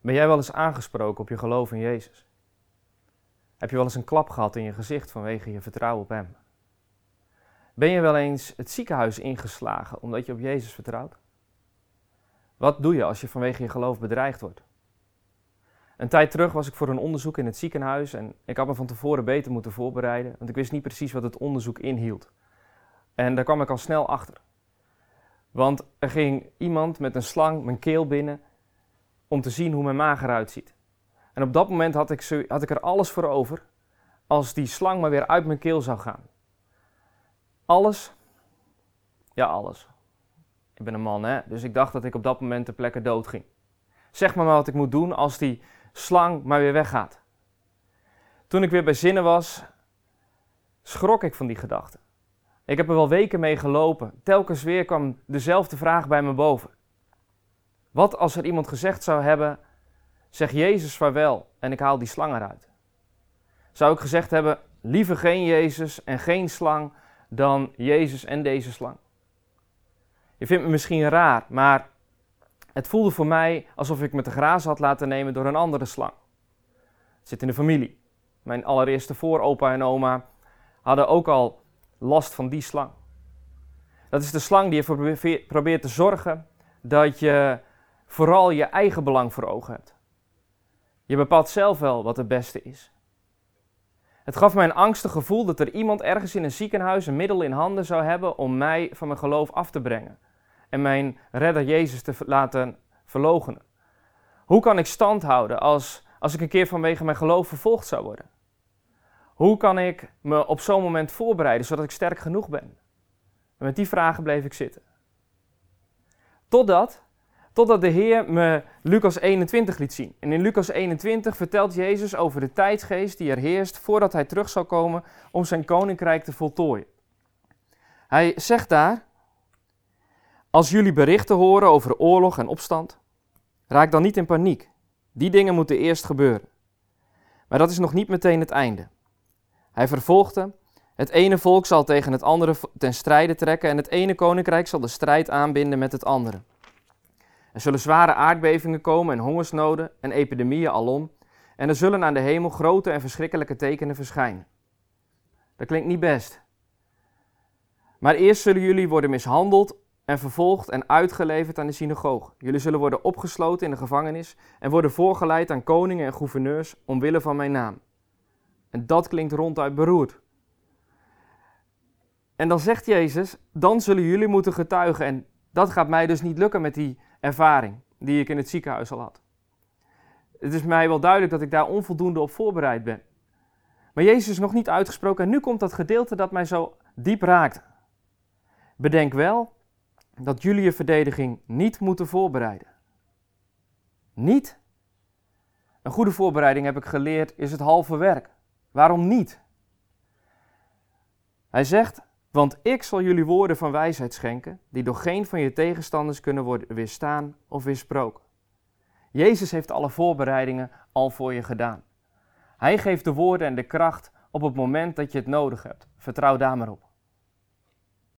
Ben jij wel eens aangesproken op je geloof in Jezus? Heb je wel eens een klap gehad in je gezicht vanwege je vertrouwen op Hem? Ben je wel eens het ziekenhuis ingeslagen omdat je op Jezus vertrouwt? Wat doe je als je vanwege je geloof bedreigd wordt? Een tijd terug was ik voor een onderzoek in het ziekenhuis en ik had me van tevoren beter moeten voorbereiden, want ik wist niet precies wat het onderzoek inhield. En daar kwam ik al snel achter. Want er ging iemand met een slang mijn keel binnen om te zien hoe mijn maag eruit ziet. En op dat moment had ik, had ik er alles voor over als die slang maar weer uit mijn keel zou gaan. Alles? Ja, alles. Ik ben een man, hè? Dus ik dacht dat ik op dat moment ter plekke dood ging. Zeg maar, maar wat ik moet doen als die slang maar weer weggaat. Toen ik weer bij zinnen was, schrok ik van die gedachte. Ik heb er wel weken mee gelopen. Telkens weer kwam dezelfde vraag bij me boven. Wat als er iemand gezegd zou hebben: Zeg Jezus vaarwel en ik haal die slang eruit? Zou ik gezegd hebben: Liever geen Jezus en geen slang dan Jezus en deze slang? Je vindt me misschien raar, maar het voelde voor mij alsof ik me te grazen had laten nemen door een andere slang. Zit in de familie. Mijn allereerste vooropa en oma hadden ook al last van die slang. Dat is de slang die ervoor probeert te zorgen dat je vooral je eigen belang voor ogen hebt. Je bepaalt zelf wel wat het beste is. Het gaf mij een angstig gevoel dat er iemand ergens in een ziekenhuis een middel in handen zou hebben om mij van mijn geloof af te brengen en mijn redder Jezus te laten verloochenen. Hoe kan ik stand houden als, als ik een keer vanwege mijn geloof vervolgd zou worden? Hoe kan ik me op zo'n moment voorbereiden zodat ik sterk genoeg ben? En met die vragen bleef ik zitten. Totdat, totdat de Heer me Lucas 21 liet zien. En in Lucas 21 vertelt Jezus over de tijdsgeest die er heerst voordat hij terug zal komen om zijn koninkrijk te voltooien. Hij zegt daar, als jullie berichten horen over oorlog en opstand, raak dan niet in paniek. Die dingen moeten eerst gebeuren. Maar dat is nog niet meteen het einde. Hij vervolgde: Het ene volk zal tegen het andere ten strijde trekken en het ene koninkrijk zal de strijd aanbinden met het andere. Er zullen zware aardbevingen komen en hongersnoden en epidemieën alom. En er zullen aan de hemel grote en verschrikkelijke tekenen verschijnen. Dat klinkt niet best. Maar eerst zullen jullie worden mishandeld en vervolgd en uitgeleverd aan de synagoge. Jullie zullen worden opgesloten in de gevangenis en worden voorgeleid aan koningen en gouverneurs omwille van mijn naam. En dat klinkt ronduit beroerd. En dan zegt Jezus, dan zullen jullie moeten getuigen. En dat gaat mij dus niet lukken met die ervaring die ik in het ziekenhuis al had. Het is mij wel duidelijk dat ik daar onvoldoende op voorbereid ben. Maar Jezus is nog niet uitgesproken en nu komt dat gedeelte dat mij zo diep raakt. Bedenk wel dat jullie je verdediging niet moeten voorbereiden. Niet? Een goede voorbereiding, heb ik geleerd, is het halve werk. Waarom niet? Hij zegt, want ik zal jullie woorden van wijsheid schenken, die door geen van je tegenstanders kunnen worden weerstaan of weersproken. Jezus heeft alle voorbereidingen al voor je gedaan. Hij geeft de woorden en de kracht op het moment dat je het nodig hebt. Vertrouw daar maar op.